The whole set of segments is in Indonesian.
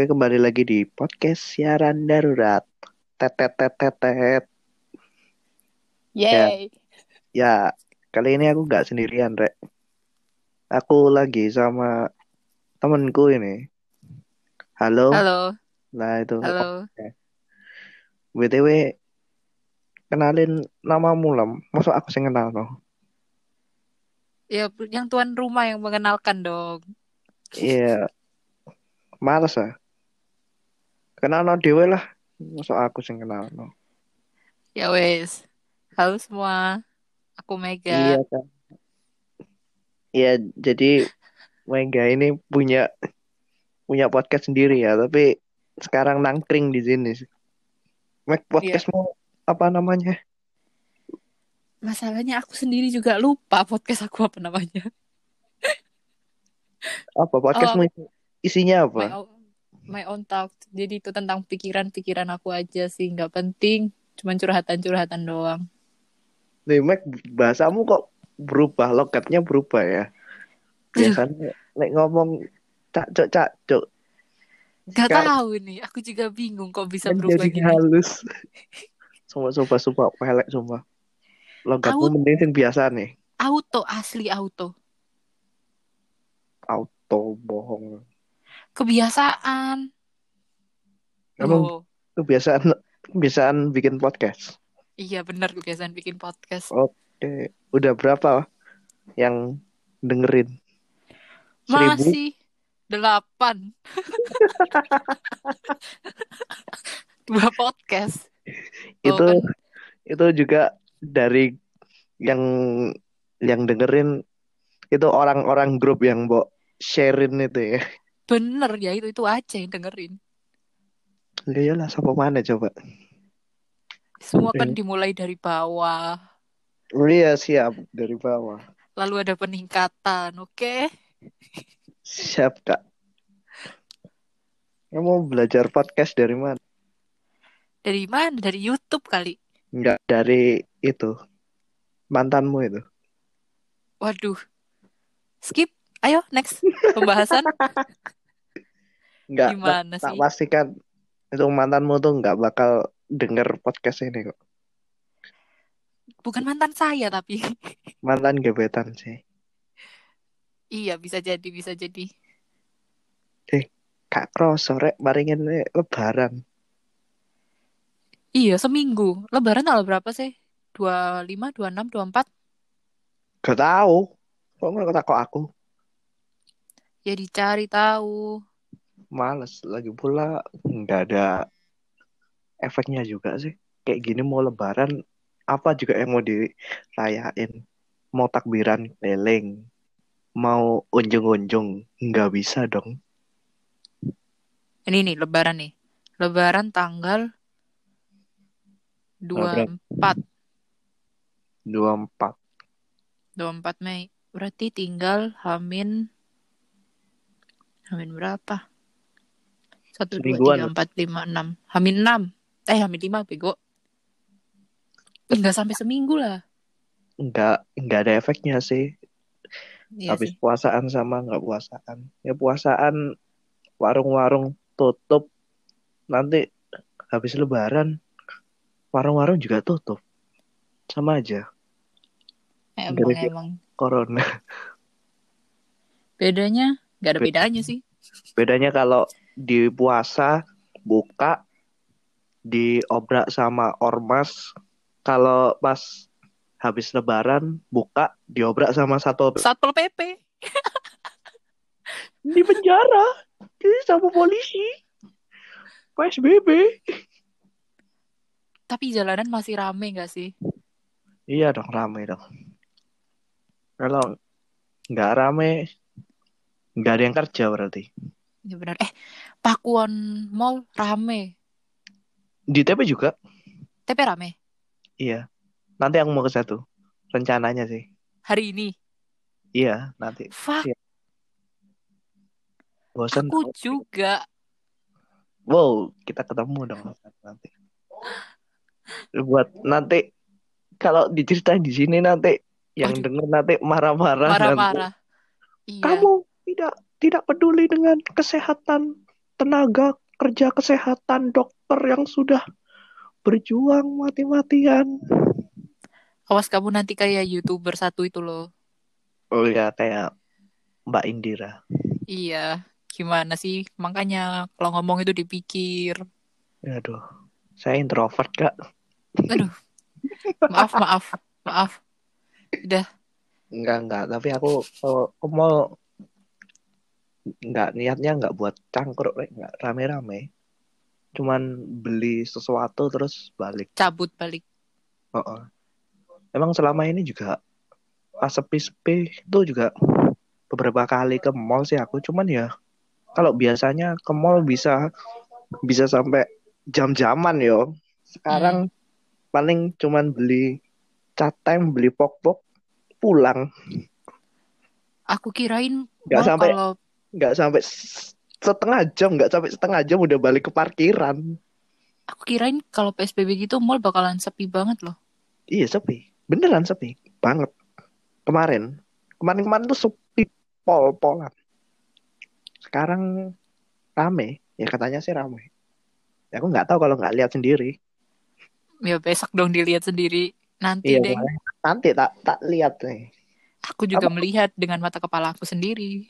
Oke, kembali lagi di podcast siaran darurat. Tetet tetet tet. Yay. Ya, kali ini aku nggak sendirian, Rek. Aku lagi sama temenku ini. Halo. Halo. Nah, itu. Halo. BTW, kenalin namamu lah. Masa aku sih kenal no? Ya, yang tuan rumah yang mengenalkan dong. Iya. Males ah. Kenal no dewe lah. Masa aku sih kenal no? Ya wes. Halo semua. Aku Mega. Iya kan. Iya, jadi Mega ini punya punya podcast sendiri ya, tapi sekarang nangkring di sini. Meg podcastmu apa namanya? Masalahnya aku sendiri juga lupa podcast aku apa namanya. Apa podcastmu itu isinya apa? My my own talk. Jadi itu tentang pikiran-pikiran aku aja sih, nggak penting. Cuman curhatan-curhatan doang. Nih, Meg, bahasamu kok berubah, logatnya berubah ya. Biasanya nek ngomong cak cok cak cok. Gak tahu nih, aku juga bingung kok bisa berubah Jadi gini. halus. Sumpah, sumpah, sumpah, pelek, sumpah. Logatmu mending yang biasa nih. Auto, asli auto. Auto bohong. Kebiasaan. Emang Oh, kebiasaan kebiasaan bikin podcast. iya benar kebiasaan bikin podcast. Oke, udah berapa yang dengerin? Seribu? Masih delapan. Dua podcast. Itu kan. itu juga dari yang yang dengerin itu orang-orang grup yang mbok sharein itu ya. Bener ya itu itu aja yang dengerin. Ya iyalah siapa mana coba. Semua kan dimulai dari bawah. Oh iya siap dari bawah. Lalu ada peningkatan, oke? Siap kak. Kamu belajar podcast dari mana? Dari mana? Dari YouTube kali. Enggak dari itu mantanmu itu. Waduh. Skip. Ayo next pembahasan. Gimana tak, tak sih? pastikan itu mantanmu tuh nggak bakal denger podcast ini kok. Bukan mantan saya tapi. Mantan gebetan sih. iya bisa jadi bisa jadi. Kak Kros sore baringin ini lebaran. Iya seminggu. Lebaran tanggal berapa sih? 25, 26, 24? Gak tahu. Kok nggak takut aku? Ya dicari tahu. Males lagi pula nggak ada efeknya juga sih. Kayak gini mau lebaran apa juga yang mau dirayain. Mau takbiran keliling, mau unjung-unjung nggak bisa dong. Ini nih lebaran nih. Lebaran tanggal Berapa? 24 24 24 Mei. Berarti tinggal Hamin Hamin berapa? 1 2 Semingguan. 3 4 5 6. Hamin 6. Eh Hamin 5 bego. Enggak sampai seminggu lah. nggak nggak ada efeknya sih. Iya Habis sih. puasaan sama nggak puasaan. Ya puasaan warung-warung tutup. Nanti habis lebaran warung-warung juga tutup. Sama aja Emang Gara-gara- emang. corona. Bedanya enggak ada Be- bedanya sih. Bedanya kalau di puasa buka diobrak sama ormas. Kalau pas habis lebaran buka diobrak sama satu Satpol PP. di penjara sama polisi. PSBB. Tapi jalanan masih rame enggak sih? Iya dong rame dong. Kalau nggak rame nggak ada yang kerja berarti. Ya benar. Eh, Pakuan Mall rame. Di TP juga. TP rame. Iya. Nanti aku mau ke satu. Rencananya sih. Hari ini. Iya nanti. Fuck, Iya. Bosan. aku juga. Wow kita ketemu dong nanti. Buat nanti kalau diceritain di sini nanti yang Waduh. denger nanti marah-marah. Marah-marah. Iya. Kamu tidak tidak peduli dengan kesehatan tenaga kerja kesehatan dokter yang sudah berjuang mati-matian. Awas kamu nanti kayak youtuber satu itu loh. Oh ya kayak Mbak Indira. Iya, gimana sih? Makanya kalau ngomong itu dipikir. Aduh, saya introvert kak. Aduh, maaf, maaf, maaf. Udah, Enggak enggak, tapi aku kalau aku mau enggak niatnya enggak buat cangkruk, Rek. enggak rame-rame. Cuman beli sesuatu terus balik. cabut balik. Oh, Emang selama ini juga pas sepi-sepi itu juga beberapa kali ke mall sih aku. Cuman ya kalau biasanya ke mall bisa bisa sampai jam-jaman yo. Sekarang paling cuman beli cat time, beli pok-pok, pulang. Aku kirain Nggak mall sampai kalau nggak sampai setengah jam, nggak sampai setengah jam udah balik ke parkiran. aku kirain kalau PSBB gitu mall bakalan sepi banget loh. Iya sepi, beneran sepi banget. Kemarin, kemarin-kemarin tuh sepi pol-polan. Sekarang rame, ya katanya sih rame. Ya, aku nggak tahu kalau nggak lihat sendiri. Ya besok dong dilihat sendiri. Nanti Iya, deh. nanti tak tak lihat nih. Aku juga melihat dengan mata kepala aku sendiri.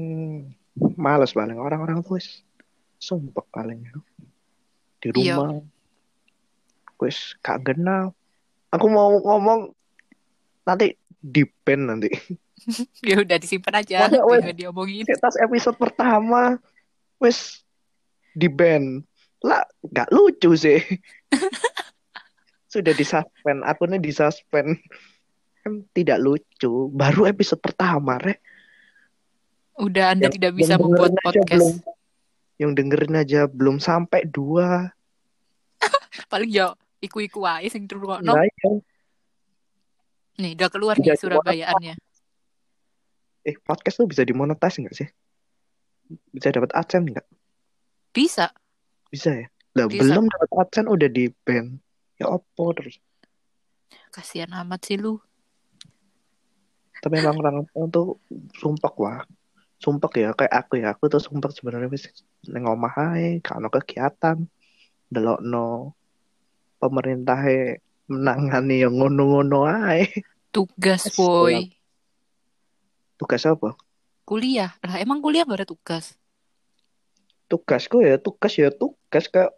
Hmm, males paling orang-orang tuh wis sumpek paling di Iya. rumah. Wis gak kenal. Aku mau ngomong nanti di pen nanti. Ya udah disimpan aja. Masa, wes? Diomongin. Pas episode pertama wis di band. Lah, gak lucu sih. Sudah disuspend, akunnya disuspend. Kan tidak lucu. Baru episode pertama, Rek. Udah Anda Yang- tidak bisa yang membuat podcast. belum yang dengerin aja belum sampai dua Paling ya iku-iku aja sing turun Lah, iya. Nih udah keluar Udah nih Surabayaannya. eh podcast tuh bisa dimonetize nggak sih bisa dapat adsense nggak Bisa. bisa ya lah Bisa. belum dapat adsense udah di ban ya opo terus Kasihan amat sih lu. tapi emang orang tuh sumpek wah sumpek ya kayak aku ya aku tuh sumpek sebenarnya wis neng omah ae gak ono kegiatan delokno pemerintah menangani yang ngono-ngono ae Tugas, boy. tugas apa Kuliah. Lah emang kuliah gak ada tugas? tugasku ya tugas ya tugas kayak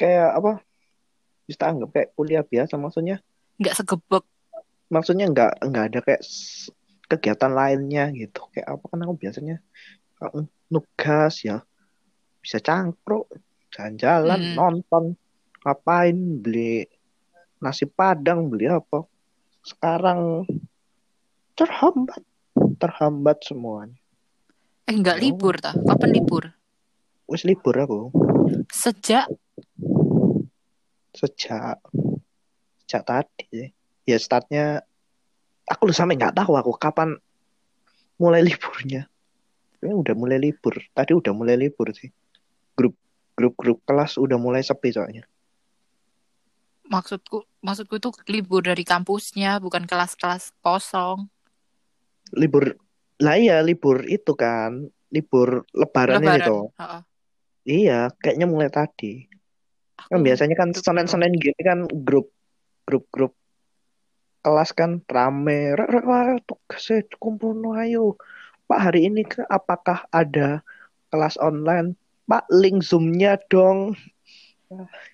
kayak apa bisa anggap kayak kuliah biasa maksudnya Nggak segebek. maksudnya nggak nggak ada kayak kegiatan lainnya gitu kayak apa kan aku biasanya nugas ya bisa cangkruk jalan-jalan Hmm. nonton ngapain beli nasi padang beli apa sekarang terhambat terhambat semuanya Eh nggak Oh. libur tah? Kapan libur? wis libur aku Sejak sejak sejak tadi ya startnya aku lu sampai nggak tahu aku kapan mulai liburnya. Ini udah mulai libur. Tadi udah mulai libur sih. Grup grup grup kelas udah mulai sepi soalnya. Maksudku maksudku tuh libur dari kampusnya bukan kelas-kelas kosong. libur lah iya libur itu kan. Libur lebaran, Lebaran. tuh Heeh. iya kayaknya mulai tadi. Aku kan biasanya kan itu senin senin gini kan grup grup grup kelas kan rame. Rek rek tugasnya kumpul ayo. Pak hari ini ke apakah ada kelas online? Pak link zoomnya dong.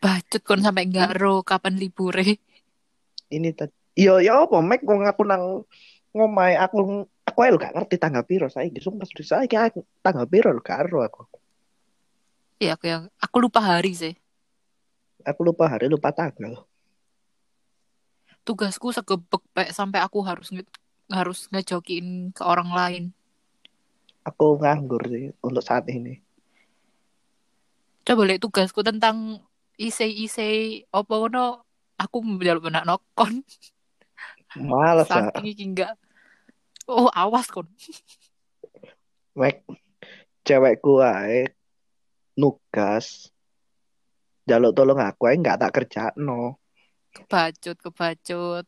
Bacot kon sampai nggak ro kapan libure. ini tadi iya ya apa mek wong aku nang ngomai aku aku lho gak ngerti tanggal piro saiki. Sumpah sudah saiki aku tanggal piro lho gak ero aku. Iya aku yang aku lupa hari sih. aku lupa hari lupa tanggal Tugasku segebek Pak, sampai aku harus nge harus ngejokin ke orang lain. aku nganggur sih untuk saat ini Coba lihat tugasku tentang isi-isi opo ngono aku menjaluk benak nokon males saking iki enggak. Oh, awas kon. mek cewekku ae nugas jaluk tolong aku ae nggak tak kerja no Kebacut, kebacut.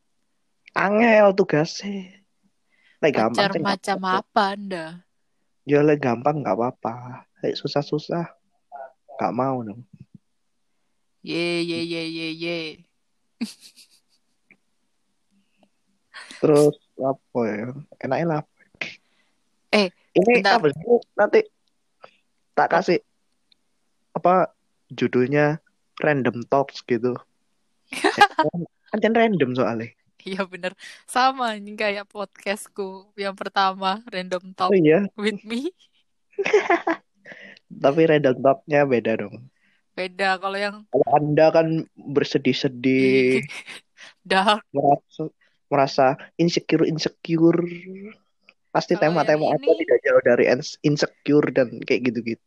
angel tugasnya Lek gampang Pacar sih nggak macam apa-apa. apa Anda? Ya lek gampang nggak apa-apa. Lek susah-susah nggak mau dong. Ye ye ye ye ye. Terus apa ya? Enaknya lah. Eh, Ini bentar. apa sih? Nanti tak kasih apa judulnya random talks gitu. Kan random soalnya. Iya bener. Sama ini kayak podcastku yang pertama Random Talk Oh iya, with me. tapi random talknya beda dong. Beda kalau yang Kalau Anda kan bersedih-sedih, dark. merasa merasa insecure insecure. Pasti tema-tema apa ini- tidak jauh dari ins- insecure dan kayak gitu-gitu.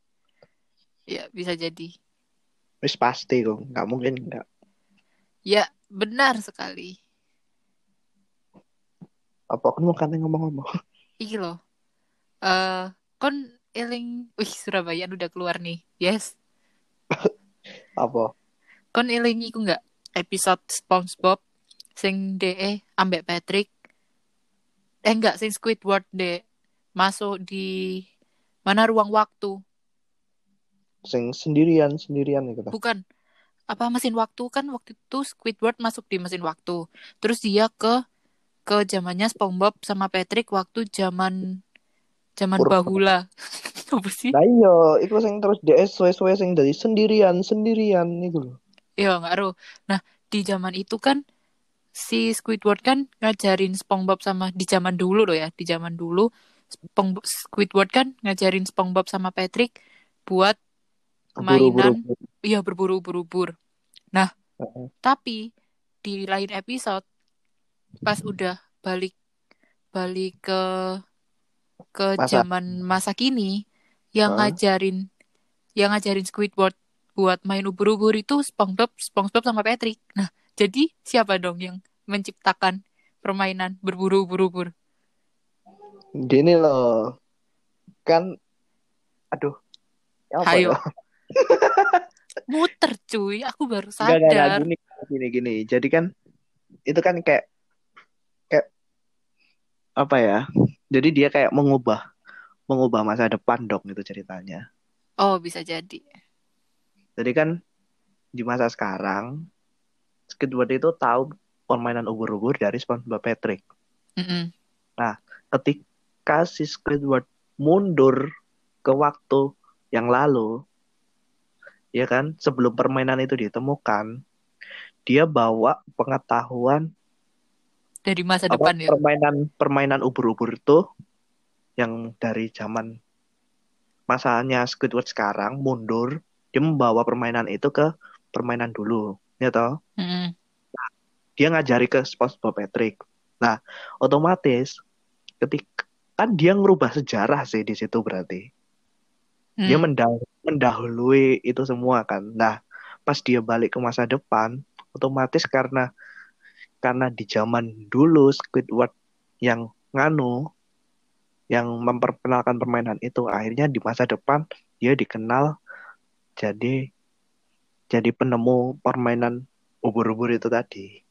Ya bisa jadi. Wis pasti kok, nggak mungkin nggak. Ya benar sekali. Apa kan mau katanya ngomong-ngomong? Iki loh. Eh, kon eling, wih Surabaya udah keluar nih. Yes. Apa? Kon eling iku nggak episode SpongeBob sing DE ambek Patrick. Eh enggak, sing Squidward de masuk di mana ruang waktu. Sing sendirian sendirian gitu. Bukan apa mesin waktu kan waktu itu Squidward masuk di mesin waktu. Terus dia ke ke zamannya SpongeBob sama Patrick waktu zaman zaman Purba. bahula. Apa sih? Nah iya, itu sing terus DS suwe-suwe sing dari sendirian sendirian itu loh. Iya, nggak ero. Nah, di zaman itu kan si Squidward kan ngajarin SpongeBob sama di zaman dulu loh ya, di zaman dulu Spong- Squidward kan ngajarin SpongeBob sama Patrick buat mainan, iya berburu-buru-buru. Heeh. Tapi di lain episode pas udah balik balik ke ke Masa. zaman masa kini yang Hah? ngajarin yang ngajarin Squidward buat main ubur-ubur itu SpongeBob, SpongeBob sama Patrick. Nah, jadi siapa dong yang menciptakan permainan berburu ubur-ubur? Gini loh. Kan aduh. Ya apa Hayo. ya? Muter cuy, aku baru Enggak, enggak, enggak, sadar. gini, gini, gini. Jadi kan itu kan kayak kayak apa ya? Jadi dia kayak mengubah mengubah masa depan dong itu ceritanya. Oh, bisa jadi. Jadi kan di masa sekarang Squidward itu tahu permainan ubur-ubur dari SpongeBob Patrick. Mm-mm. Ketika si Squidward mundur ke waktu yang lalu, ya kan, sebelum permainan itu ditemukan, dia bawa pengetahuan Dari masa apa depan ya. permainan permainan ubur-ubur itu yang dari zaman masanya Squidward sekarang mundur dia membawa permainan itu ke permainan dulu ya toh Mm-mm. dia ngajari ke SpongeBob Patrick nah otomatis ketika kan dia ngerubah sejarah sih di situ berarti dia Mm. Mendah- mendahului itu semua kan. Nah pas dia balik ke masa depan otomatis karena karena di zaman dulu Squidward yang nganu yang memperkenalkan permainan itu akhirnya di masa depan dia dikenal jadi jadi penemu permainan ubur-ubur itu tadi.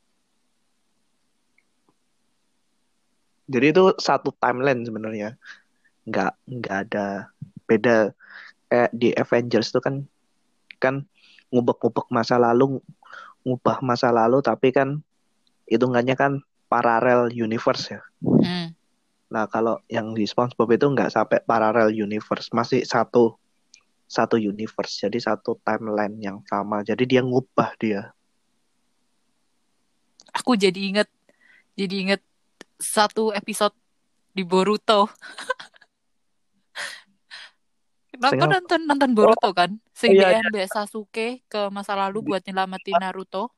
Jadi itu satu timeline sebenarnya. Nggak nggak ada beda kayak di Avengers itu kan kan ngubek-ngubek masa lalu ngubah masa lalu tapi kan hitungannya kan paralel universe ya Mm. Nah, kalau yang di SpongeBob itu nggak sampai parallel universe, masih satu satu universe, jadi satu timeline yang sama. Jadi dia ngubah dia. Aku jadi inget, jadi inget satu episode di Boruto. Nah, Sing apa? nonton nonton Boruto kan? Sing iya, ambek Sasuke ke masa lalu buat nyelamatin Naruto.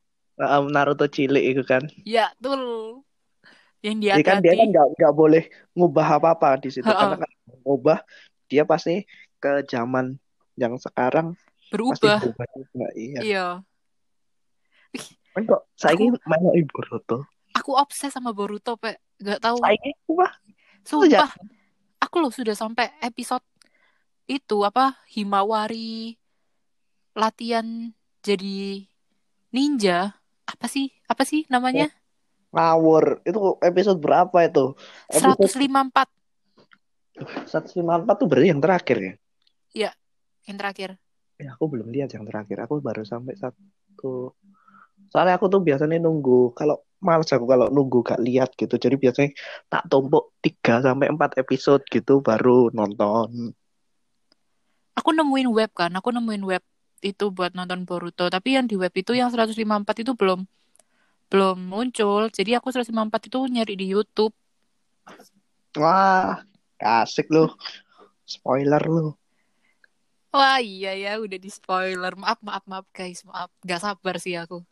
Naruto cilik itu kan. Ya, betul. Yang dia Jadi kan dia kan nggak nggak boleh ngubah apa-apa di situ karena kan ngubah dia pasti ke zaman yang sekarang pasti berubah. berubah juga. Iya. Iya. Kan kok saya main ibu Boruto. Aku obses sama Boruto, Pe. Gak tahu. Saya wah Sumpah. Aku loh sudah sampai episode itu apa Himawari latihan jadi ninja. Apa sih? Apa sih namanya? ngawur. Itu episode berapa itu? Episode 154. 154 tuh berarti yang terakhir ya? Yang terakhir. Ya, aku belum lihat yang terakhir. Aku baru sampai satu. Soalnya aku tuh biasanya nunggu. Kalau males aku kalau nunggu gak lihat gitu. Jadi biasanya tak tumpuk 3 sampai 4 episode gitu baru nonton. Aku nemuin web kan, aku nemuin web itu buat nonton Boruto. Tapi yang di web itu yang 154 itu belum belum muncul. Jadi aku 154 itu nyari di YouTube. Wah, asik lu. Spoiler lu. Wah iya ya udah di spoiler. Maaf maaf maaf guys, maaf. Gak sabar sih aku.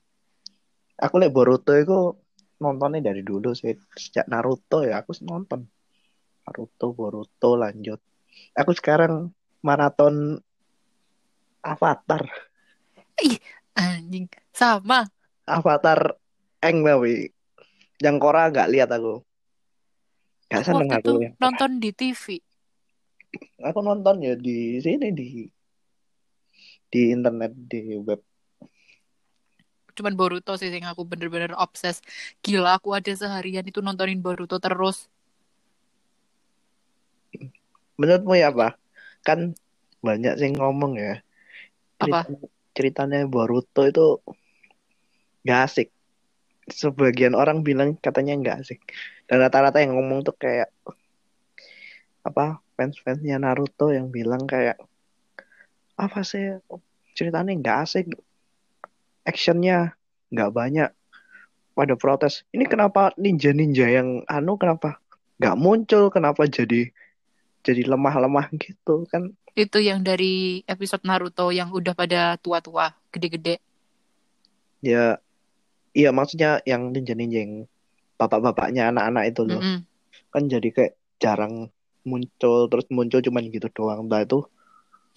Aku liat Boruto itu nontonnya dari dulu sih. Sejak Naruto ya aku nonton. Naruto, Boruto lanjut. Aku sekarang maraton Avatar. Anjing, sama. Avatar Eng tapi yang Korra nggak lihat aku. Gak seneng Waktu aku ya. nonton di TV. Aku nonton ya di sini di di internet di web. Cuman Boruto sih yang aku bener-bener obses. Gila aku ada seharian itu nontonin Boruto terus. Menurutmu ya apa? Kan banyak sih ngomong ya. Apa? Cerita- ceritanya Boruto itu nggak asik. Sebagian orang bilang katanya nggak asik. Dan rata-rata yang ngomong tuh kayak apa fans-fansnya Naruto yang bilang kayak apa sih ceritanya nggak asik, actionnya nggak banyak. Pada protes, ini kenapa ninja-ninja yang anu kenapa nggak muncul? Kenapa jadi jadi lemah-lemah gitu kan? Itu yang dari episode Naruto yang udah pada tua-tua, gede-gede. Ya, iya maksudnya yang ninja-ninja yang bapak-bapaknya anak-anak itu loh. Mm-mm. Kan jadi kayak jarang muncul, terus muncul cuman gitu doang. Nah itu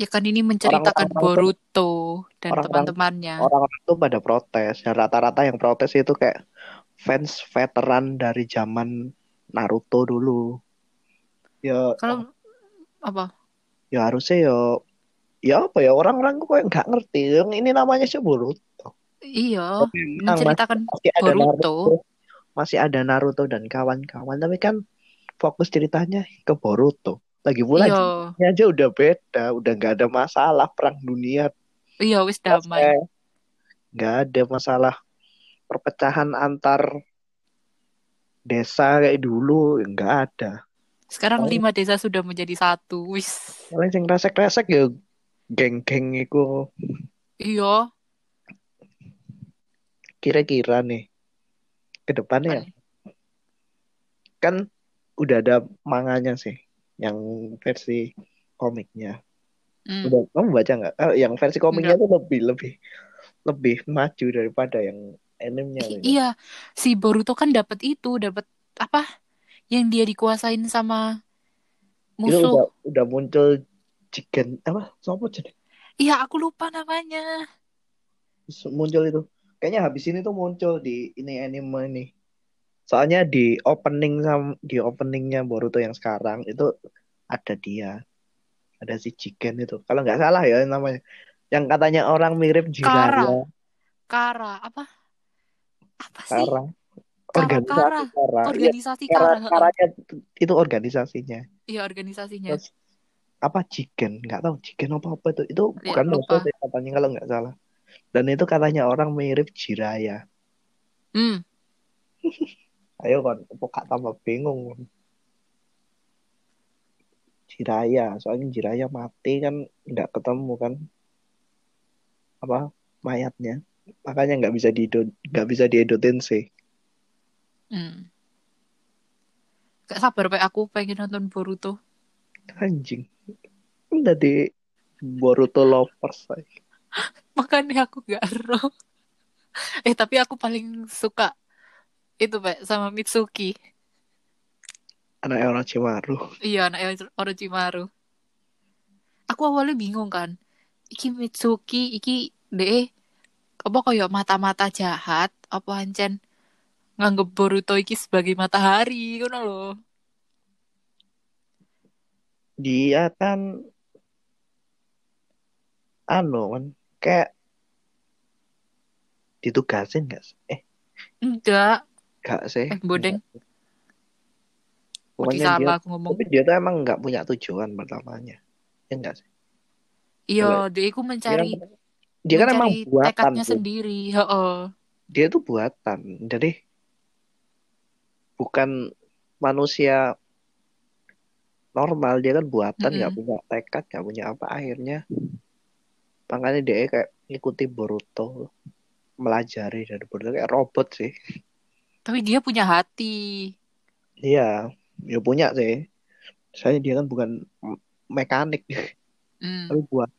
Ya kan ini menceritakan Orang-orang Boruto dan teman-temannya. orang-orang tuh pada protes. Dan rata-rata yang protes itu kayak fans veteran dari zaman Naruto dulu. Ya, Kalau apa? ya harusnya ya, ya apa ya orang-orang kok nggak ngerti. Yang ini namanya sih Boruto. Iya, Memang menceritakan masih ada Boruto. Naruto, masih ada Naruto dan kawan-kawan. Tapi kan fokus ceritanya ke Boruto. Lagi pula Iya, Ini aja udah beda, udah nggak ada masalah perang dunia, iya wis damai. nggak ada masalah perpecahan antar desa kayak dulu, nggak ada. Sekarang Oh. lima desa sudah menjadi satu. Wis. Paling sing resek-resek ya geng-geng itu Iya, kira-kira nih ke depannya kan udah ada manganya sih, yang versi komiknya. Hmm. Udah kamu baca nggak? Eh, yang versi komiknya tuh lebih lebih lebih maju daripada yang animenya. I-. Iya, si Boruto kan dapat itu, dapat apa? Yang dia dikuasain sama Itu musuh. udah udah muncul Jigen apa? Siapa jadi Iya, aku lupa namanya. muncul itu? Kayaknya habis ini tuh muncul di ini anime ini. Soalnya di opening sam di openingnya Boruto yang sekarang itu ada dia, ada si Jigen itu. Kalau nggak salah ya namanya. Yang katanya orang mirip Jiraiya. Kara, apa? Apa sih? Kara. Kara, Organisasi Kara. Kara. Iya, Organisasi Kara, Kara. Karanya itu organisasinya. Iya, organisasinya. Terus apa Jigen? Nggak tahu Jigen apa apa itu. Itu Ya, bukan lupa. sih katanya kalau nggak salah. Dan itu katanya orang mirip Jiraiya. Hmm, Ayo kan, kok gak tambah bingung. Jiraya, soalnya Jiraya mati kan nggak ketemu kan apa mayatnya, makanya nggak bisa diedot nggak bisa diedotin sih. Hmm. Gak sabar, Pak. Aku pengen nonton Boruto. Anjing, udah di Boruto lovers. ay. Makanya aku gak ero. Eh, tapi aku paling suka itu, Pak, sama Mitsuki. Anak Orochimaru. Iya, anak Orochimaru. Aku awalnya bingung kan. Iki Mitsuki, iki deh apa kayak mata-mata jahat, apa ancen nganggep Boruto iki sebagai matahari, ngono loh. Dia kan anu kan kayak ditugasin nggak sih? Eh Enggak, nggak sih. eh bodeng. Pokoknya dia, aku ngomong. tapi dia tuh emang nggak punya tujuan pertamanya. Ya enggak sih? Iya, dia iku mencari Dia, dia kan emang buatan. tekadnya tuh. sendiri. Heeh. Dia tuh buatan. Jadi bukan manusia normal. Dia kan buatan, nggak Mm-mm. punya tekad, nggak punya apa akhirnya. Makanya dia kayak ngikuti Boruto, melajari dari Boruto kayak robot sih. Tapi dia punya hati. Iya, ya punya sih. Saya dia kan bukan mekanik, Hmm. tapi buat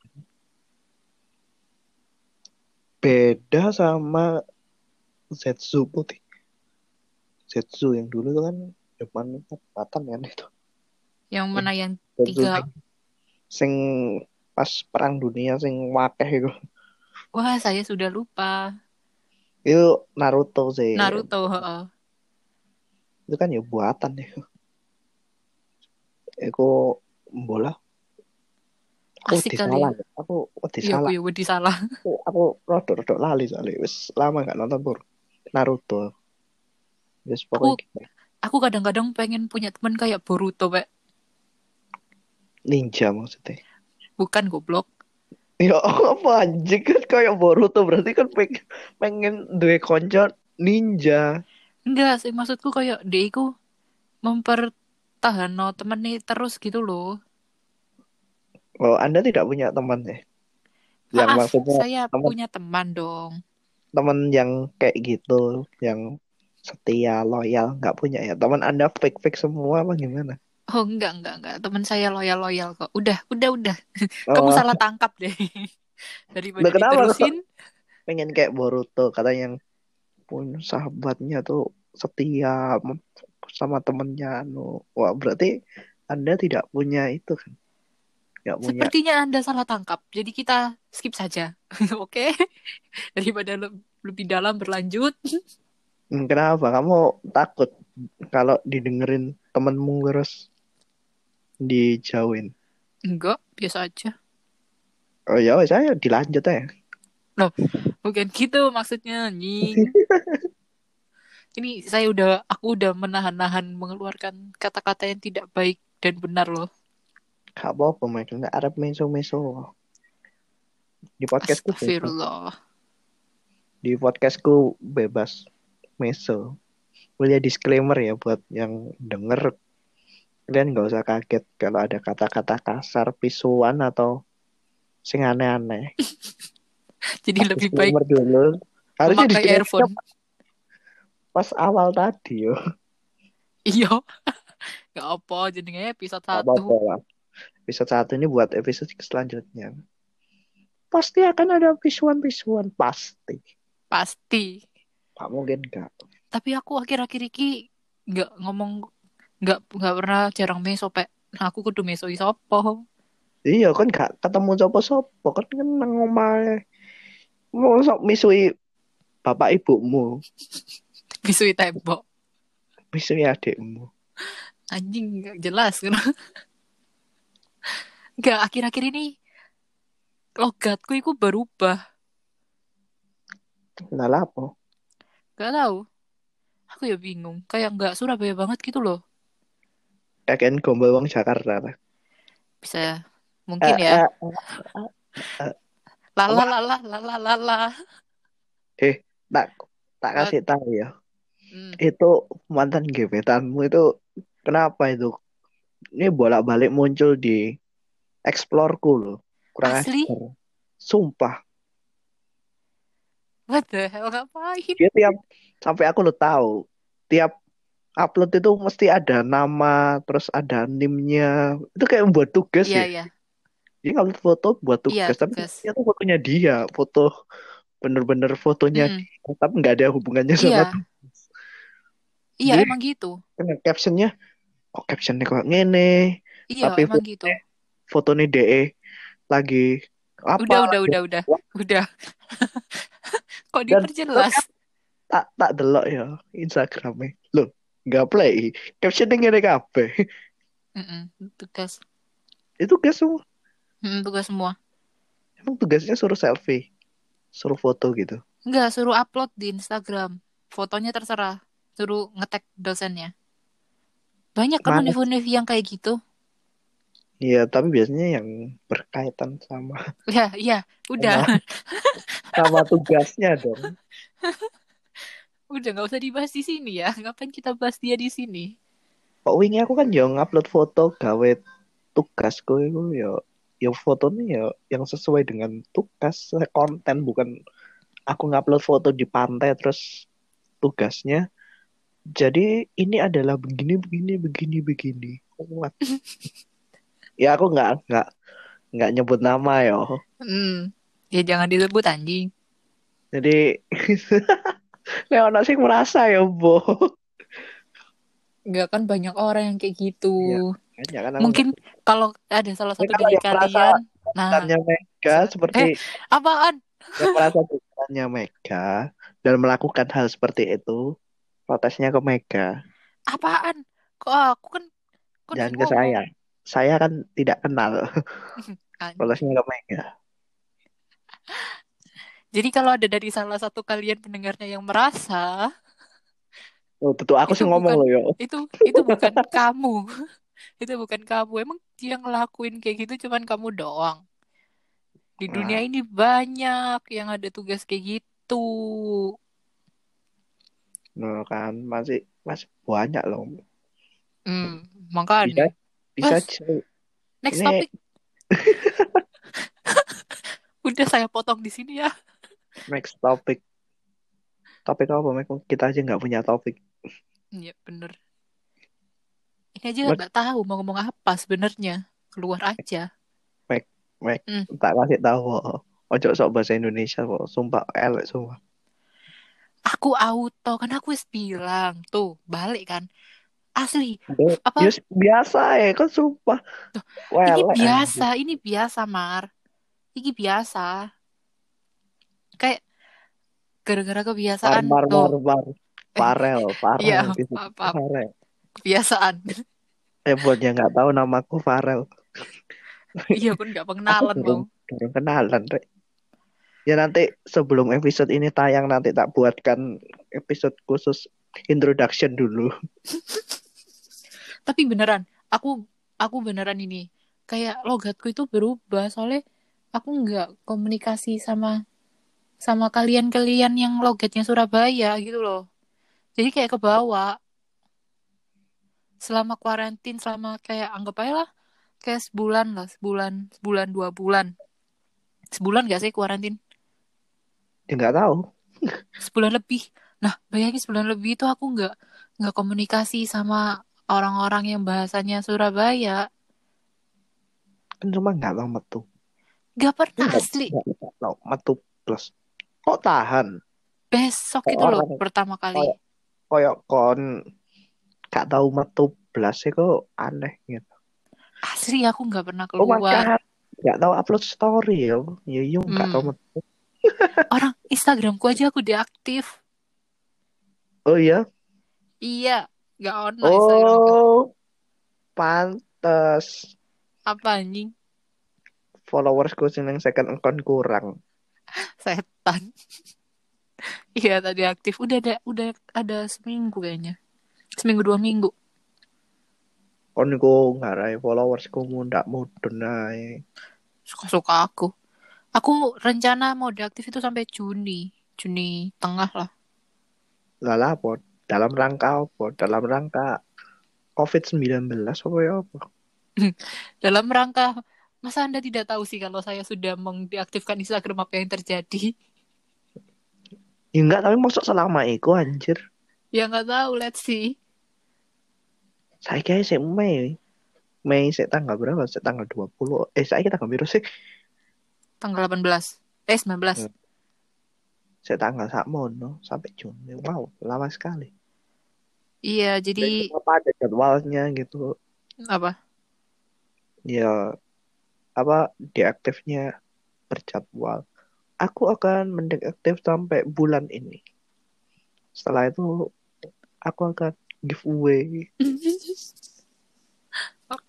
beda sama Zetsu putih. Zetsu yang dulu tuh kan depan tempatan kan itu. Yang mana yang Zetsu tiga? sing, sing pas perang dunia sing wakeh itu. Wah, saya sudah lupa. Itu Naruto sih. Naruto, heeh. Itu kan ya buatan ya. Aku bola. Aku Asik di kali. salah. ya. Aku di salah. aku ya wedi salah. aku aku rodok-rodok lali soalnya wis lama nggak nonton pur Naruto wis pokoknya gitu. Aku kadang-kadang pengen punya teman kayak Boruto, Pak. ninja maksudnya Bukan goblok. ya apa anjing kan kayak Boruto berarti kan pengen pengen duwe konco ninja Enggak sih, maksudku kayak dia mempertahankan temennya terus gitu loh. oh anda tidak punya teman ya yang Maaf, maksudnya saya teman punya teman dong. teman yang kayak gitu yang setia loyal nggak punya ya teman anda fake fake semua apa gimana Oh, enggak, enggak, enggak. Teman saya loyal-loyal kok. Udah, udah, udah. Kamu oh salah tangkap deh. Daripada Loh, kenapa diterusin, pengen kayak Boruto kata yang punya sahabatnya tuh setia sama temennya anu wah berarti anda tidak punya itu kan nggak punya sepertinya Anda salah tangkap. Jadi kita skip saja. Oke? Daripada le- lebih dalam berlanjut. Kenapa kamu takut kalau didengerin temenmu terus dijauhin Enggak, biasa aja. oh ya saya dilanjut ya Bukan gitu maksudnya, nying. Ini saya udah, aku udah menahan-nahan mengeluarkan kata-kata yang tidak baik dan benar loh. gak apa-apa Michael nggak ada meso-meso di podcastku bebas. Astagfirullah. di podcastku bebas meso. Boleh disclaimer ya buat yang denger. Kalian nggak usah kaget kalau ada kata-kata kasar pisuan atau sing aneh-aneh. Jadi lebih baik dulu. Harusnya disclaimer earphone. pas awal tadi yo. Iya. Gak apa, jadinya episode Gak satu. apa-apa lah. Episode satu ini buat episode selanjutnya. Pasti akan ada pisuan-pisuan pasti. Pasti. Gak mungkin gak Tapi aku akhir-akhir ini nggak ngomong nggak nggak pernah jarang meso pek. Nah, aku kudu meso isopo. iya kan gak ketemu sopo-sopo kan kan nang omahe mau sok misui bapak ibumu Misui tembok. misui adikmu Anjing nggak jelas kan. Nggak akhir-akhir ini logatku itu berubah. lah apa Gak tahu. Aku ya bingung. Kayak nggak Surabaya banget gitu loh. kakek gombal wong Jakarta. Bisa mungkin Eh, ya. eh, Lala lala lala lala. eh tak tak kasih tahu ya Hmm. itu mantan gebetanmu itu kenapa itu ini bolak-balik muncul di explore-ku loh kurang Asli? ajar sumpah What the hell ngapain? dia tiap sampai aku lo tahu tiap upload itu mesti ada nama terus ada nimnya itu kayak buat tugas Iya ya iya. dia ngupload foto buat Iya tugas tapi tugas. itu fotonya dia foto bener-bener fotonya Mm-mm. dia, tapi nggak ada hubungannya sama Iya. tugas. Iya Dia- emang gitu. kan captionnya kok captionnya kok ngene Iya Tapi emang gitu. fotonya DE lagi apa Udah udah udah udah udah. Kok diperjelas? tak tak delok ya Instagramnya loh nggak play captionnya ngene kabeh. Tugas. itu tugas semua Mm, tugas semua. emang tugasnya suruh selfie suruh foto gitu Enggak, suruh upload di Instagram. Fotonya terserah. Suruh ngetek dosennya. Banyak kan univ-univ yang kayak gitu. Iya, tapi biasanya yang berkaitan sama Ya, iya, udah. sama, sama tugasnya dong. Udah nggak usah dibahas di sini ya. Ngapain kita bahas dia di sini? Kok wingi aku kan yo ngupload foto gawe tugasku itu yo yo fotonya yo yang sesuai dengan tugas konten bukan aku ngupload foto di pantai terus tugasnya jadi ini adalah begini begini begini begini what ya aku nggak nggak nggak nyebut nama yo Hmm. Ya jangan disebut anjing. jadi Leona sih merasa ya bo Nggak kan banyak orang yang kayak gitu. Kayaknya kan aku Mungkin kalau ada salah satu dari kalian, nah, Mega seperti apaan? yang merasa bukannya Mega dan melakukan hal seperti itu protesnya ke Mega Apaan? Kok aku kan kok jangan ke saya saya kan tidak kenal Anjing. protesnya ke Mega Jadi kalau ada dari salah satu kalian pendengarnya yang merasa oh tentu aku sih ngomong loh yo itu itu bukan kamu. Itu bukan kamu. Emang yang ngelakuin kayak gitu cuman kamu doang. Di Nah. dunia ini banyak yang ada tugas kayak gitu. no kan masih masih banyak loh Hmm, makanya. bisa Mas. cari- Next ini- topic. Udah saya potong di sini ya. next topic topik apa Mek? kita aja nggak punya topik Iya bener. Ini aja Mas- nggak tahu mau ngomong apa sebenarnya. Keluar aja. Mek Hmm. tak kasih tahu oh. ojo sok bahasa Indonesia kok sumpah elek sumpah Aku auto kan aku bilang tuh balik kan. Asli. Apa? Yus, biasa ya kan sumpah Ini Welek, biasa, ini biasa Mar. Ini biasa. Kayak gara-gara kebiasaan Par, par, tuh par, par. Farel, Farel, Iya, gitu. maaf. Farel. kebiasaan. Eh buat yang nggak tahu namaku Farel. iya pun nggak pengenalan mau. Belum kenalan, Rek. Ya nanti sebelum episode ini tayang nanti tak buatkan episode khusus introduction dulu. Tapi beneran, aku aku beneran ini kayak logatku itu berubah soalnya aku nggak komunikasi sama sama kalian-kalian yang logatnya Surabaya gitu loh. Jadi kayak ke bawah. Selama kuarantin, selama kayak anggap aja lah kayak sebulan lah, sebulan, sebulan dua bulan. Sebulan gak sih kuarantin? Ya nggak tahu. Sebulan lebih. Nah, bayangin sebulan lebih itu aku nggak nggak komunikasi sama orang-orang yang bahasanya Surabaya. Cuma nggak tahu metu. Gak pernah Nggak- asli. nggak tahu metu plus. Kok tahan? Besok itu loh pertama kali. Koyok kon gak tahu metu blas sih kok aneh gitu. Asli aku nggak pernah Oh keluar. god. Gak tahu upload story ya. Ya yung gak Hmm. tahu metu. Orang Instagramku aja aku deaktif. Oh iya. Iya, nggak on lah Instagramku. Oh. Pantes. Apa anjing? followersku yang second account kurang. Setan. Iya tadi aktif. Udah ada udah ada seminggu kayaknya. Seminggu dua minggu. Kon ku ngarai followersku mundak mudun ae. Suka-suka aku. Aku rencana mau deaktif itu sampai Juni. Juni tengah lah. Lah apa? Dalam rangka apa? Dalam rangka COVID-19 apa ya apa? Dalam rangka Masa Anda tidak tahu sih kalau saya sudah mengdeaktifkan Instagram apa yang terjadi? Ya enggak, tapi masuk selama itu anjir. Ya nggak tahu, let's see. Saya kira sih Mei. Mei saya tanggal berapa? Saya tanggal 20. Eh, saya tanggal berapa sih? Tanggal 18. Eh, 19. Saya tanggal sakmono sampai Juni. Wow, lama sekali. Iya, jadi apa ada jadwalnya gitu. apa? Ya apa deaktifnya berjadwal. Aku akan mendeaktif sampai bulan ini. Setelah itu aku akan giveaway.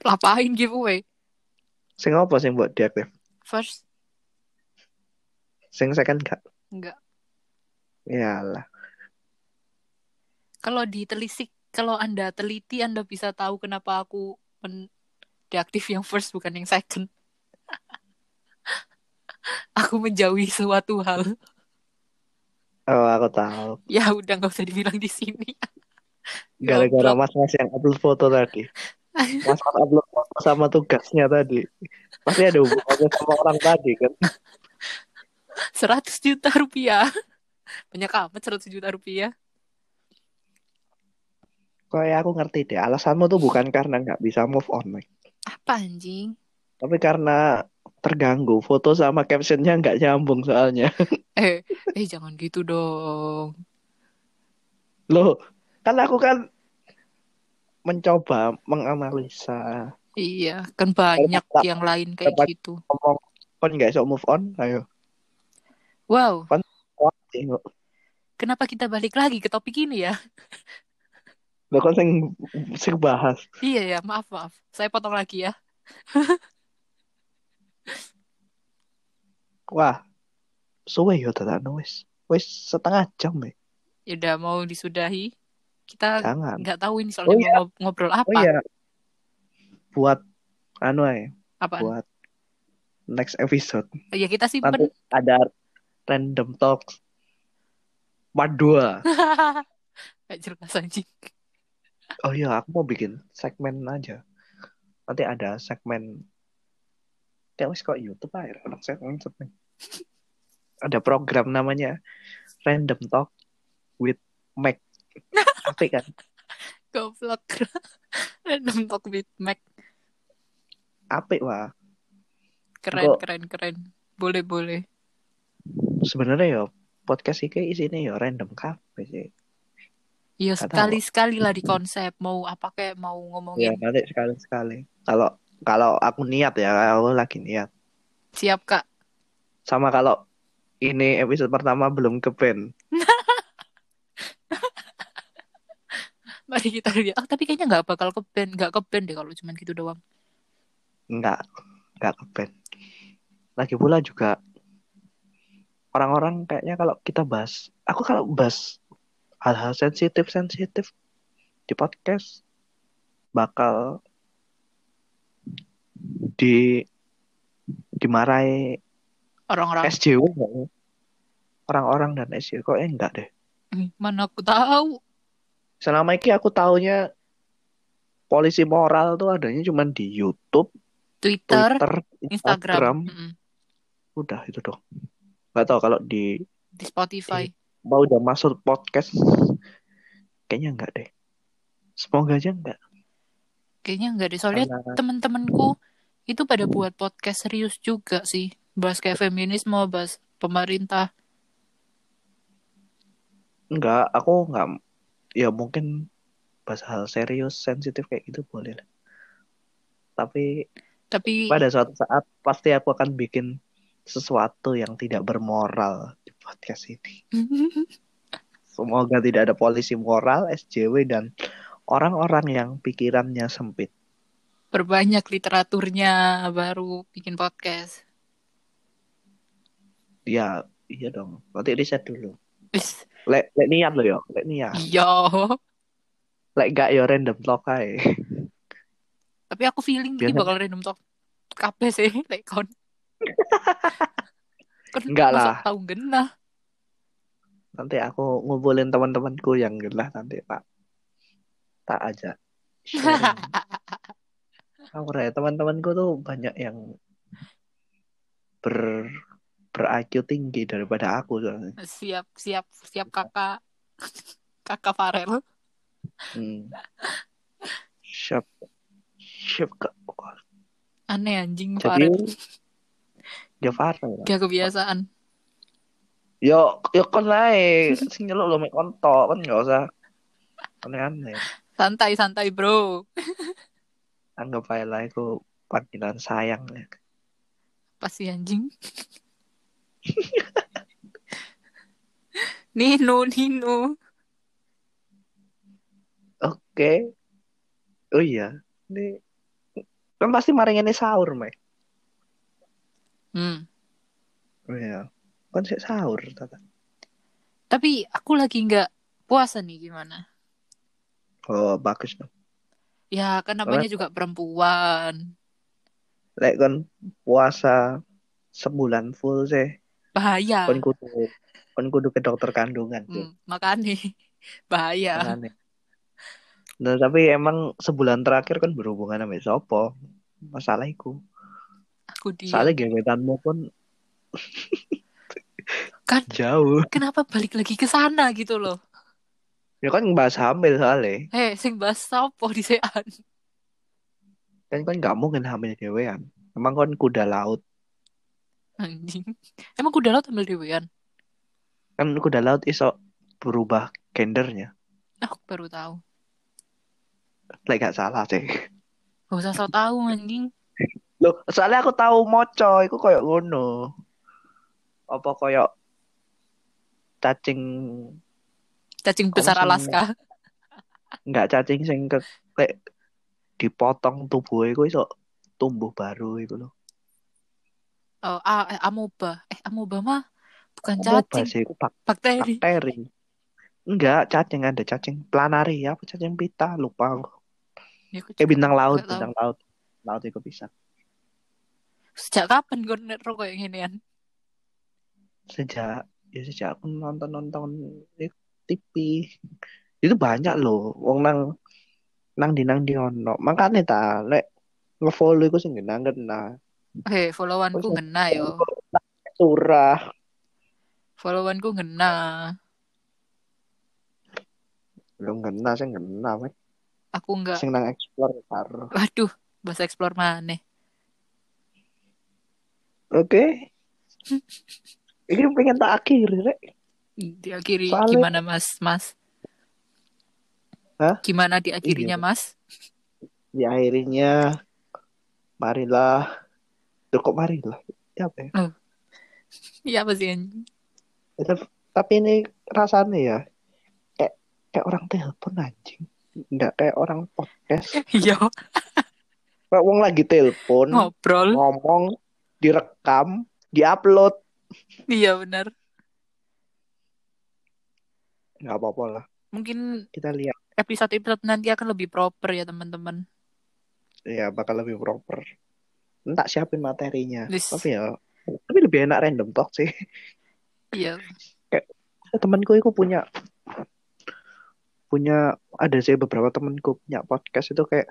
Lapain giveaway. Sing apa sing buat deaktif? First, Sing second gak? enggak. Yalah. Kalau ditelisik kalau Anda teliti Anda bisa tahu kenapa aku men deaktif yang first bukan yang second. aku menjauhi suatu hal. Oh, aku tahu. Ya udah nggak usah dibilang di sini. Gara-gara Goblok. mas-mas yang upload foto tadi. Mas upload foto sama tugasnya tadi. Pasti ada hubungannya sama orang tadi kan. 100 juta rupiah. Banyak amat 100 juta rupiah. Kayak aku ngerti deh. Alasanmu tuh bukan karena nggak bisa move on, Mike. Apa anjing? Tapi karena terganggu. Foto sama captionnya nggak nyambung soalnya. Eh, eh jangan gitu dong. Loh, kan aku kan mencoba menganalisa. Iya, kan banyak Tak- yang lain kayak gitu. Ngomong, kon nggak bisa move on? Ayo. Wow, kenapa kita balik lagi ke topik ini ya? Loh, kon sing, sing bahas. Iya ya, maaf maaf. Saya potong lagi ya. Wah, suwe yo tenan wis. Wis setengah jam, Mike. Ya udah mau disudahi. Kita nggak tahu ini soalnya Oh iya. mau ngob- ngobrol apa. Oh iya. Buat anu aja, Apaan? buat next episode. Oh, ya kita Nanti simpen. ada random talks part 2. Gak jelas anjing. Oh iya, aku mau bikin segmen aja. Nanti ada segmen kayak wis kok YouTube aja, orang segmen segmen. Ada program namanya Random Talk with Mac. Apik kan? Goblok. Random talk with Mac. Apik wah. Keren, Kok- keren, keren. Boleh, boleh. Sebenarnya ya podcast iki isinya ya random kabeh sih. Iya, Nggak sekali-sekali lah di konsep. Mau apa kayak mau Ya ngomongin. nanti sekali-sekali. Kalau kalau aku niat ya, aku lagi niat. Siap, Kak. Sama kalau ini episode pertama belum ke band. Mari kita lihat. Oh, tapi kayaknya nggak bakal ke band. Nggak ke band deh kalau cuman gitu doang. Enggak, enggak ke band. Lagi pula juga orang-orang kayaknya kalau kita bahas, aku kalau bahas hal-hal sensitif-sensitif di podcast bakal di dimarahi Orang-orang. SJW ya? Orang-orang dan SJW kok eh, enggak deh. "Ih, Mana aku tahu. Selama ini aku taunya polisi moral tuh adanya cuma di YouTube, Twitter, Twitter, Instagram. Instagram. Mm-mm. Udah itu dong. Nggak tahu kalau di Di Spotify. Mau udah masuk podcast kayaknya enggak deh. Semoga aja enggak. Kayaknya nggak deh. Soalnya Karena temen-temenku itu pada buat podcast serius juga sih. Bahas kayak feminisme, bahas pemerintah. enggak, aku enggak ya mungkin bahas hal serius, sensitif kayak gitu boleh lah. Tapi Tapi pada suatu saat pasti aku akan bikin sesuatu yang tidak bermoral podcast ini. Semoga tidak ada polisi moral, SJW dan orang-orang yang pikirannya sempit. perbanyak literaturnya baru bikin podcast. Ya, iya dong. Nanti riset dulu. Lek, lek niat lo yo, lek niat. Iya. Lek enggak yo random talk ae. Tapi aku feeling ini bakal random talk. Kabeh sih, like kon. Enggak lah. tahu genah. Nanti aku ngumpulin teman-temanku yang gelah nanti tak tak sharing. Aku ya teman-temanku tuh banyak yang ber ber IQ tinggi daripada aku soalnya. siap, siap, siap kakak. Kakak Farel. Hmm. Siap. Siap kak. Aneh anjing Jadi Farel. Ya Farel. Gak kebiasaan. Yo yo kon lae sing nyeluk lo mek kontok kan nggak usah aneh-aneh. Santai, santai bro. Anggap aja lah aku panggilan sayang ya. Apa sih anjing? Nino, Nino. Oke. Oh iya. Ini kan pasti maring ini sahur, Mek. Hmm. Oh iya. Kan sih sahur tata. Tapi aku lagi nggak puasa nih gimana? Oh, bagus dong. Ya kan namanya juga perempuan. Lek kon puasa sebulan full sih. Bahaya. Kon kudu kon kudu ke dokter kandungan. Hmm, makanya bahaya. Makanya. Nah, tapi emang sebulan terakhir kan berhubungan sama sopo. Masalah iku. Aku dia. Soalnya gebetanmu pun Kan jauh. kenapa balik lagi ke sana gitu loh? Ya kan bahas hamil soalnya. Eh, sing bahas sopo di sean. Kan kan gak mungkin hamil dewean. Emang kan kuda laut. Anjing. Emang kuda laut ambil dewean? Kan kuda laut iso berubah gendernya. Aku baru tahu. Lek gak salah sih. Gak usah so tahu anjing. Loh, soalnya aku tahu moco iku koyo ngono. Apa koyo cacing Cacing besar? Alaska. enggak cacing sing ke kayak dipotong tubuh iku iso tumbuh baru iku lho. Oh, ah, eh, amoeba. Eh, amoeba mah bukan cacing, sih bak- bakteri. bakteri? Enggak, cacing ada cacing planari apa cacing pita lupa aku. Ya, juga bintang laut, bintang laut. Laut itu bisa. Sejak kapan gue nero kayak ginian? Sejak ya sejak aku nonton-nonton TV. Itu banyak loh wong nang nang di nang di ono. Makane ta lek nge-follow iku sing ngena-ngena. Eh, followanku ngena yo. Surah. Followanku ngena. Belum sing ngena weh. Aku enggak. Sing nang explore karo. Waduh, bahasa explore mana? Oke. Ini pengen tak akhiri, Rek. Diakhiri Soalnya- gimana Mas? Mas? Hah? Gimana diakhirinya Iya. Mas? Di akhirnya marilah. Tuh kok marilah? Ya apa ya? Iya apa sih? Ya, tapi- Tapi ini rasanya ya kayak kayak orang telepon anjing. Enggak kayak orang podcast. Iya, Kayak wong lagi telepon, ngobrol. ngomong, direkam, diupload. Iya benar. Nggak apa-apa lah. Mungkin Kita lihat. episode-episode nanti akan lebih proper ya teman-teman. Ya bakal lebih proper. Entak siapin materinya. Tapi ya tapi lebih enak random talk sih. Iya. temanku itu punya punya ada sih beberapa temanku punya podcast itu kayak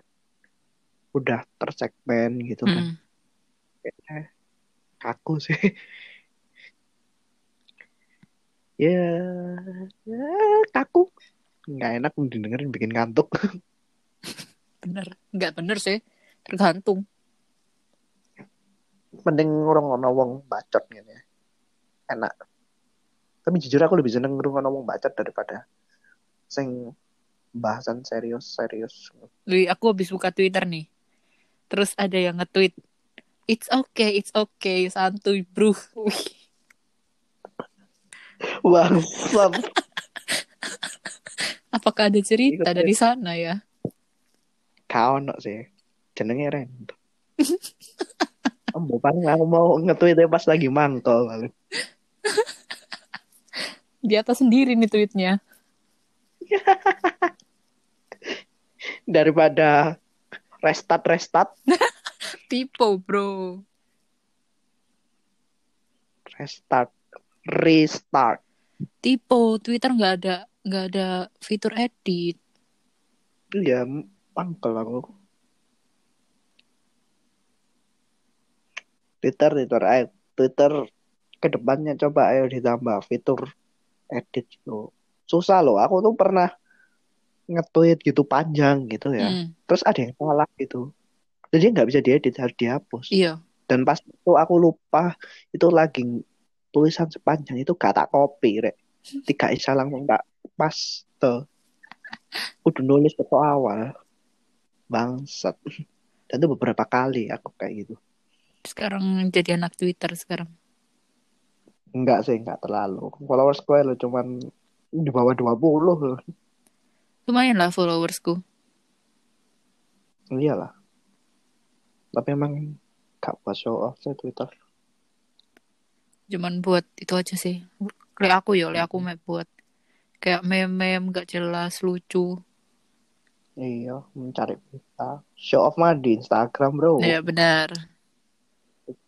udah tersegmen gitu kan Mm. Kayaknya kaku sih ya, ya kaku nggak enak didengerin bikin ngantuk Bener. Nggak bener sih. Tergantung. mending orang ngono wong bacot gitu ya enak tapi jujur aku lebih seneng ngerungokno wong bacot daripada sing bahasan serius serius Wih, aku habis buka Twitter nih. Terus ada yang nge-tweet, It's okay, it's okay, santuy bro. Bangsat apakah ada cerita Ikut dari sana ya? Kau no sih. Jenenge Ren. Ambo paling aku mau nge-tweet pas lagi mangkol paling. Di atas sendiri nih tweetnya. Daripada restart restart Tipo bro. restart restart. Tipo, Twitter nggak ada nggak ada fitur edit. Iya, mangkol aku. Twitter, Twitter, ayo Twitter ke depannya coba ayo ditambah fitur edit gitu. Susah loh, aku tuh pernah nge-tweet gitu panjang gitu ya. Hmm, Terus ada yang salah gitu. Jadi nggak bisa diedit, harus dihapus. iya. Dan pas itu aku lupa itu lagi tulisan sepanjang itu gak tak copy rek. Tiga isa langsung tak pas tuh. Udah nulis ke awal. Bangsat. Dan itu beberapa kali aku kayak gitu. Sekarang jadi anak Twitter sekarang. Enggak sih, enggak terlalu. Followers gue lo cuman di bawah 20 loh. Lumayan lah followersku. Iyalah. Tapi emang gak buat show off sih Twitter. Cuman buat itu aja sih. Kayak aku ya, kayak aku map buat kayak meme-meme gak jelas lucu. Iya, mencari berita. Show off mah di Instagram, bro. Ya benar.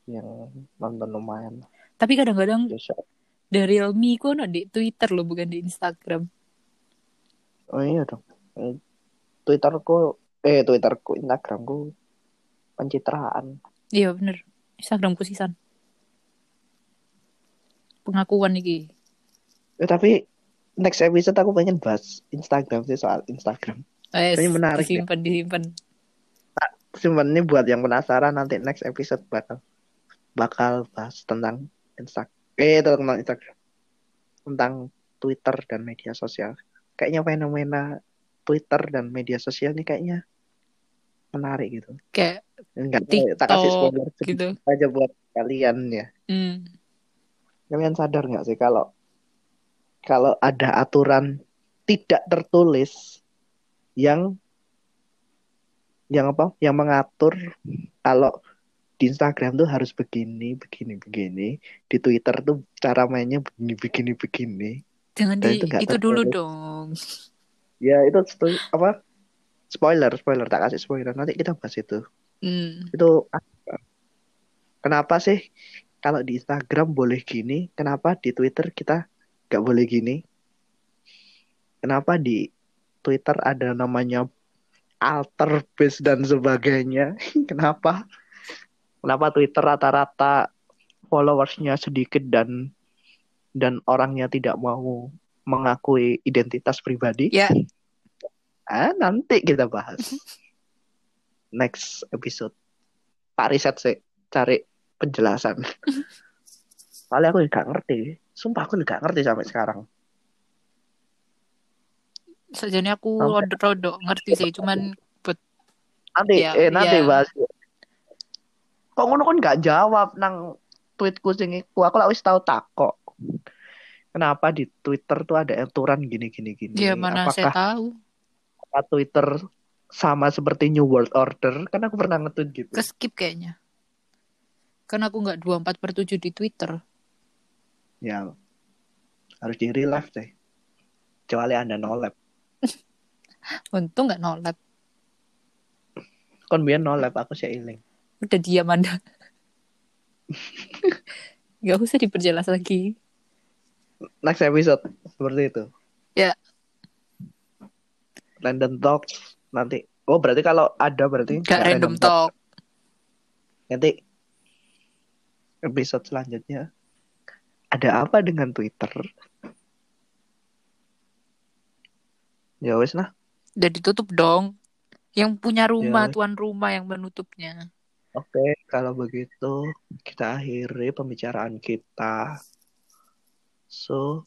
Yang nonton lumayan. Tapi kadang-kadang Ya, show- the real me ku ono di Twitter loh bukan di Instagram. Oh iya dong. Eh, Twitterku, eh Twitterku, Instagramku pencitraan. Iya bener. Instagramku sisan. Pengakuan iki. Eh, tapi next episode aku pengen bahas Instagram sih soal Instagram. Eh, Kayaknya menarik ya. disimpan, disimpan. Cuman ini buat yang penasaran nanti next episode bakal bakal bahas tentang Insta eh tentang Instagram tentang Twitter dan media sosial. Kayaknya fenomena Twitter dan media sosial ini kayaknya menarik gitu. Kayak Enggak ya, tak kasih TikTok spoiler gitu. aja buat kalian ya. Hmm. Kalian sadar nggak sih kalau kalau ada aturan tidak tertulis yang yang apa? Yang mengatur kalau di Instagram tuh harus begini, begini, begini. Di Twitter tuh cara mainnya begini, begini, begini. Jangan Dan di itu itu dulu dong. Ya itu apa? Spoiler, spoiler. Tak kasih spoiler. Nanti kita bahas itu. Hmm. Itu apa? kenapa sih kalau di Instagram boleh gini, kenapa di Twitter kita nggak boleh gini? Kenapa di Twitter ada namanya alter base dan sebagainya? Kenapa? Kenapa Twitter rata-rata followersnya sedikit dan dan orangnya tidak mau mengakui identitas pribadi? Ya, Ah, nanti kita bahas. Next episode. Pak riset sih, cari penjelasan. Soalnya aku nggak ngerti. Sumpah aku nggak ngerti sampai sekarang. sajane aku rodok-rodok ngerti sih, cuman buat Nanti, Ya, eh nanti ya. bahas. Kok ngono kan nggak jawab nang tweetku sing iku. Aku lah wis tahu takok. Kenapa di Twitter tuh ada aturan gini gini gini? ya mana saya tahu. Twitter sama seperti New World Order? Kan aku pernah nge-tweet gitu. Ke skip kayaknya. Kan aku nggak 24 per 7 di Twitter. Ya harus di real life deh. Kecuali Anda no lab. Untung nggak nolep. Kon biyen no aku sih iling. Udah diam Anda. Gak usah diperjelas lagi. Next episode seperti itu. Ya. Random Talks nanti. Oh berarti kalau ada berarti Gak nggak random talk. Nanti episode selanjutnya ada apa dengan Twitter? Ya wes nah. Udah ditutup dong. Yang punya rumah, Ya. tuan rumah yang menutupnya. Oke, kalau begitu kita akhiri pembicaraan kita. So,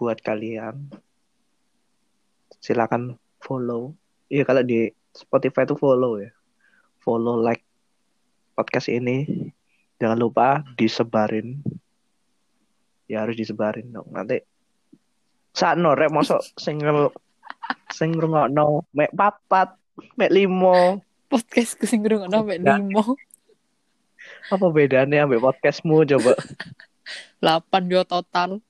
buat kalian silakan follow. Iya kalau di Spotify itu follow ya. Follow like podcast ini. Jangan lupa disebarin. Ya harus disebarin dong. Nanti saat rek mosok single sing ngrungokno mek papat, mek limo. Podcast kesing ngrungokno sampai Ya. limo. Apa bedanya ambek podcastmu coba? 8 yo total.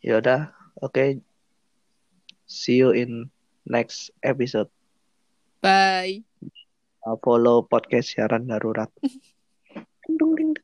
Ya udah, oke. See you in next episode. Bye. Uh, follow podcast siaran darurat. Ding, ding, ding.